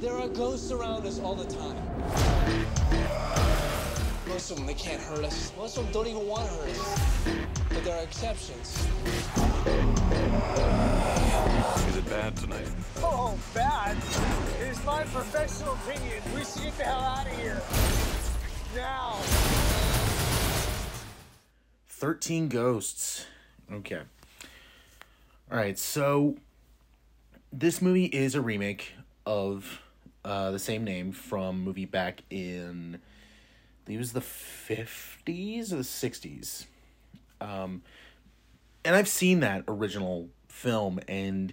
There are ghosts around us all the time. Most of them, they can't hurt us. Most of them don't even want to hurt us. But there are exceptions. Is it bad tonight? Oh, bad. It is my professional opinion. We should get the hell out of here. Now. 13 Ghosts. Okay. All right, so this movie is a remake of uh, the same name from movie back in, it was the 50s or the 60s. Um, and I've seen that original film, and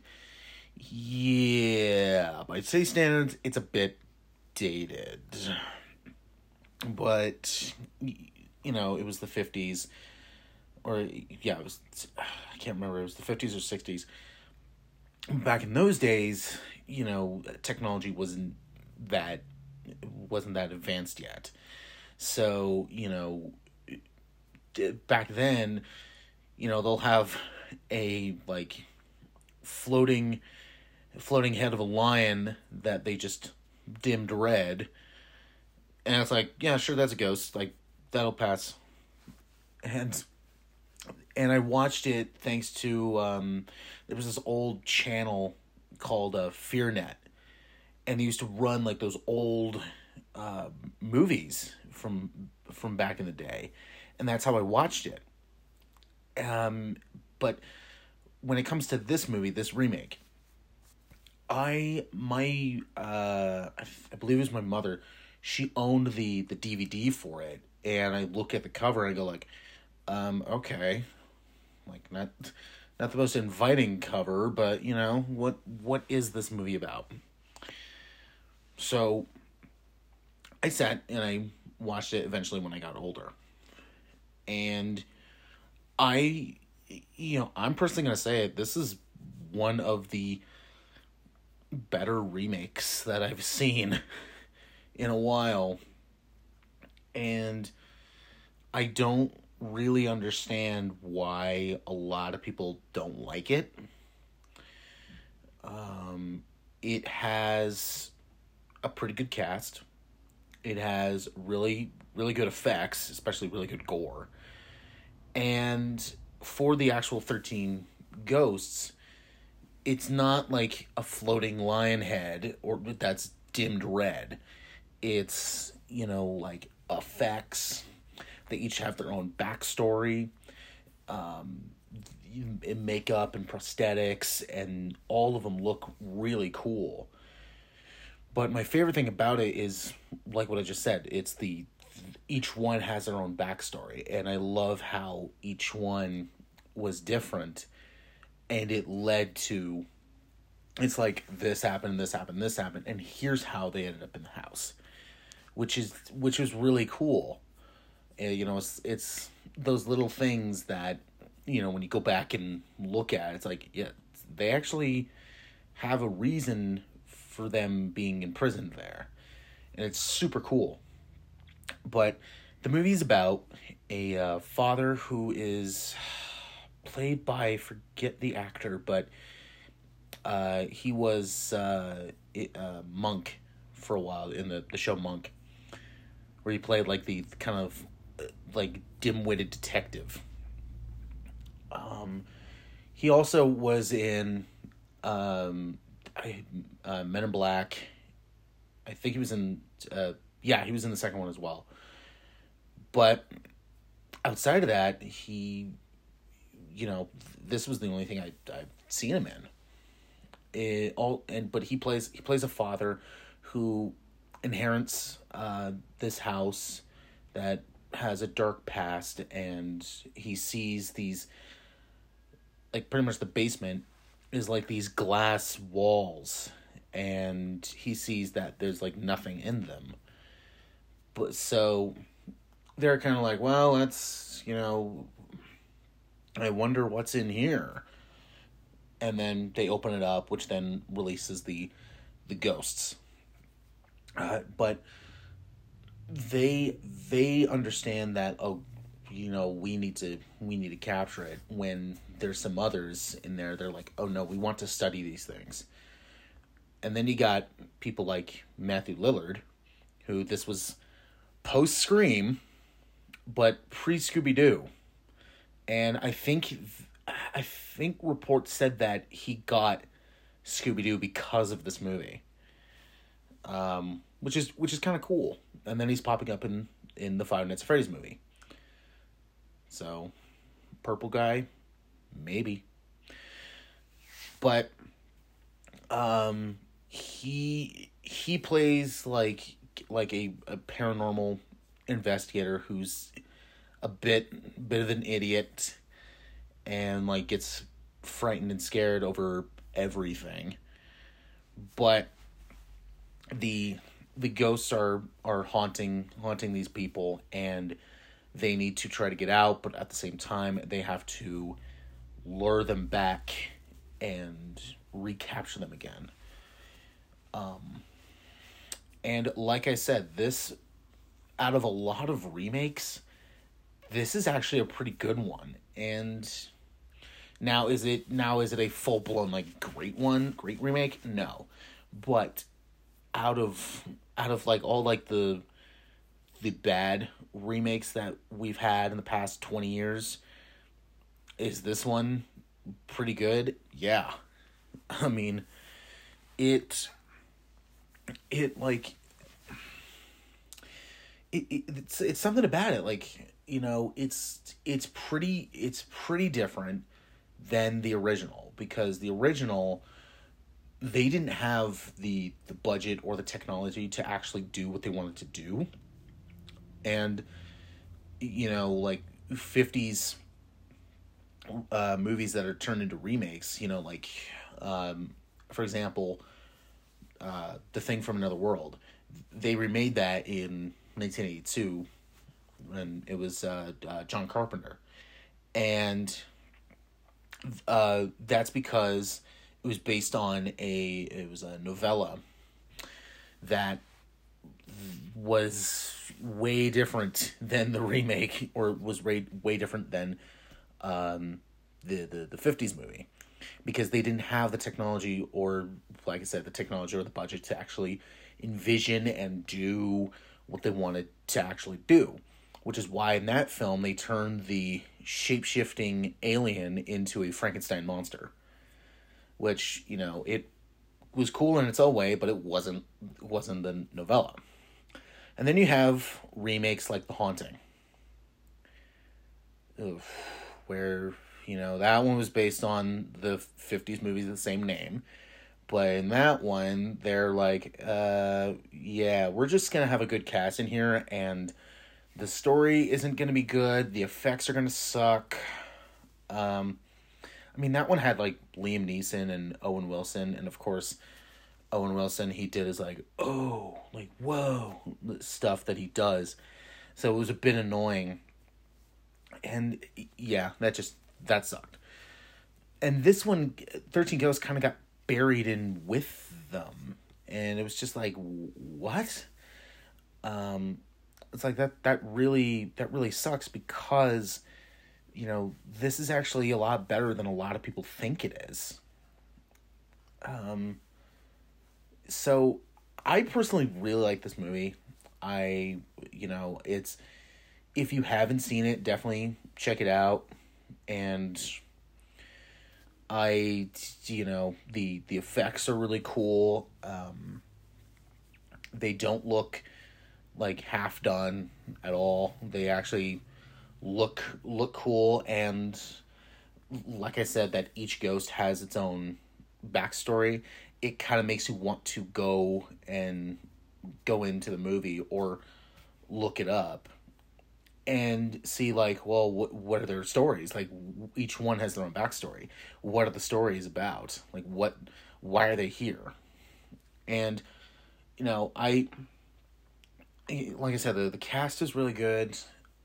yeah, by today's standards, it's a bit dated. But, you know, it was the 50s or yeah, it was I can't remember. It was the fifties or sixties. Back in those days, you know, technology wasn't that wasn't that advanced yet. So you know, back then, you know, they'll have a like floating floating head of a lion that they just dimmed red. And it's like yeah sure that's a ghost. Like that'll pass. And and I watched it thanks to um, there was this old channel called uh, FearNet, and they used to run like those old uh, movies from from back in the day, and that's how I watched it. Um, but when it comes to this movie, this remake, I my uh, I, I believe it was my mother. She owned the the DVD for it, and I look at the cover and I go like, um, okay, like not not the most inviting cover, but you know what what is this movie about? So I sat and I watched it eventually when I got older, and I, you know, I'm personally gonna say it. This is one of the better remakes that I've seen in a while, and I don't really understand why a lot of people don't like it. Um, it has a pretty good cast. It has really, really good effects, especially really good gore. And for the actual 13 ghosts, it's not like a floating lion head or that's dimmed red. It's, you know, like effects they each have their own backstory, um, in makeup and prosthetics, and all of them look really cool. But my favorite thing about it is, like what I just said, it's the each one has their own backstory, and I love how each one was different, and it led to. It's like this happened, this happened, this happened, and here's how they ended up in the house, which is which was really cool you know it's it's those little things that you know when you go back and look at it's like yeah they actually have a reason for them being imprisoned there. And it's super cool. But the movie is about a uh, father who is played by forget the actor but uh, he was uh, uh, monk for a while in the, the show monk where he played like the kind of like dim-witted detective. Um, he also was in um, I, uh, Men in Black. I think he was in. Uh, yeah, he was in the second one as well. But outside of that, he, you know, this was the only thing I I've seen him in. It all and but he plays he plays a father who inherits uh, this house that has a dark past and he sees these like pretty much the basement is like these glass walls and he sees that there's like nothing in them. But so they're kind of like well that's you know i wonder what's in here. And then they open it up which then releases the the ghosts. Uh, but they they understand that oh you know we need to we need to capture it when there's some others in there. They're like oh no we want to study these things. And then you got people like Matthew Lillard, who this was post Scream, but pre Scooby Doo, and I think I think reports said that he got Scooby Doo because of this movie, um, which is which is kind of cool. And then he's popping up in in the Five Nights at Freddy's movie. So, purple guy, maybe. But um he he plays like like a, a paranormal investigator who's a bit bit of an idiot and like gets frightened and scared over everything but the the ghosts are are haunting haunting these people and they need to try to get out but at the same time they have to lure them back and recapture them again um and like i said this out of a lot of remakes this is actually a pretty good one and now is it now is it a full blown like great one, great remake? No. But out of out of like all like the the bad remakes that we've had in the past 20 years, is this one pretty good? Yeah. I mean, it it like it, it it's it's something about it like you know it's it's pretty it's pretty different than the original because the original they didn't have the the budget or the technology to actually do what they wanted to do. And you know like 50s uh, movies that are turned into remakes you know like um, for example uh, the thing from another world. They remade that in 1982 and it was uh, uh, john carpenter. And uh, that's because it was based on a it was a novella that was way different than the remake or was way, way different than um, the, the the 50s movie because they didn't have the technology or like I said the technology or the budget to actually envision and do what they wanted to actually do which is why in that film they turned the shape-shifting alien into a Frankenstein monster. Which, you know, it was cool in its own way, but it wasn't wasn't the novella. And then you have remakes like The Haunting. Oof, where, you know, that one was based on the 50s movies of the same name. But in that one, they're like, uh, yeah, we're just to have a good cast in here and the story isn't to be good. The effects are to suck. Um, I mean, that one had like Liam Neeson and Owen Wilson, and of course, Owen Wilson he did his like oh like whoa stuff that he does, so it was a bit annoying. And yeah, that just that sucked. And this one, Thirteen Ghosts, kind of got buried in with them, and it was just like what. Um, it's like that that really that really sucks because you know this is actually a lot better than a lot of people think it is. Um so i personally really like this movie. I you know it's if you haven't seen it definitely check it out. And i you know the the effects are really cool. Um they don't look like half done at all. They actually look look cool and like I said that each ghost has its own backstory. It kind of makes you want to go and go into the movie or look it up and see like well what what are their stories like each one has their own backstory what are the stories about like what why are they here and you know i like I said, the, the cast is really good.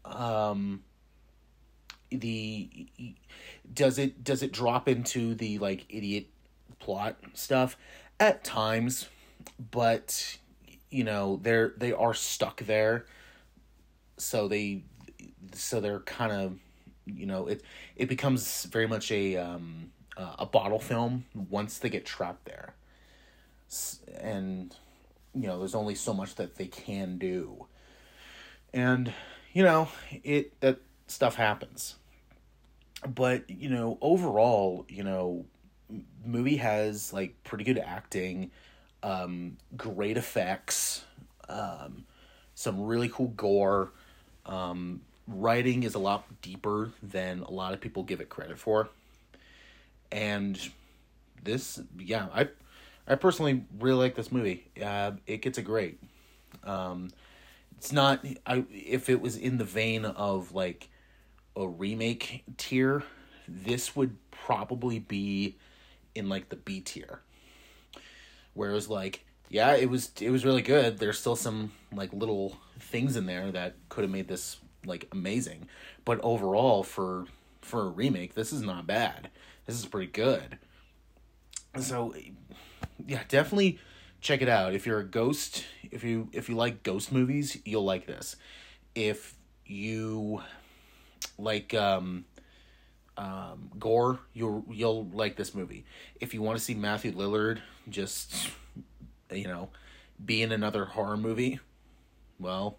Um, the does it does it drop into the like idiot plot stuff? At times, but you know they're they are stuck there, so they so they're kind of you know it it becomes very much a um uh, a bottle film once they get trapped there. And you know there's only so much that they can do. And you know it that stuff happens. But you know overall you know movie has like pretty good acting um great effects um some really cool gore. Um writing is a lot deeper than a lot of people give it credit for. And this yeah i i personally really like this movie. Uh it gets a great um it's not i if it was in the vein of like a remake tier this would probably be in like the b tier. Whereas like yeah it was it was really good. There's still some like little things in there that could have made this like amazing. But overall for for a remake this is not bad. This is pretty good. So yeah definitely check it out. If you're a ghost if you if you like ghost movies you'll like this. If you like um um gore you'll you'll like this movie. If you want to see matthew lillard just you know be in another horror movie well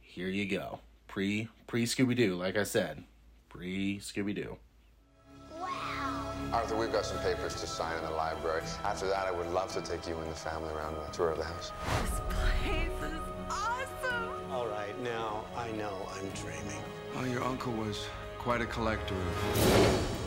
here you go. Pre pre scooby-doo like i said pre scooby-doo Arthur, we've got some papers to sign in the library. After that, I would love to take you and the family around on a tour of the house. This place is awesome. All right, now I know I'm dreaming. Well, your uncle was quite a collector of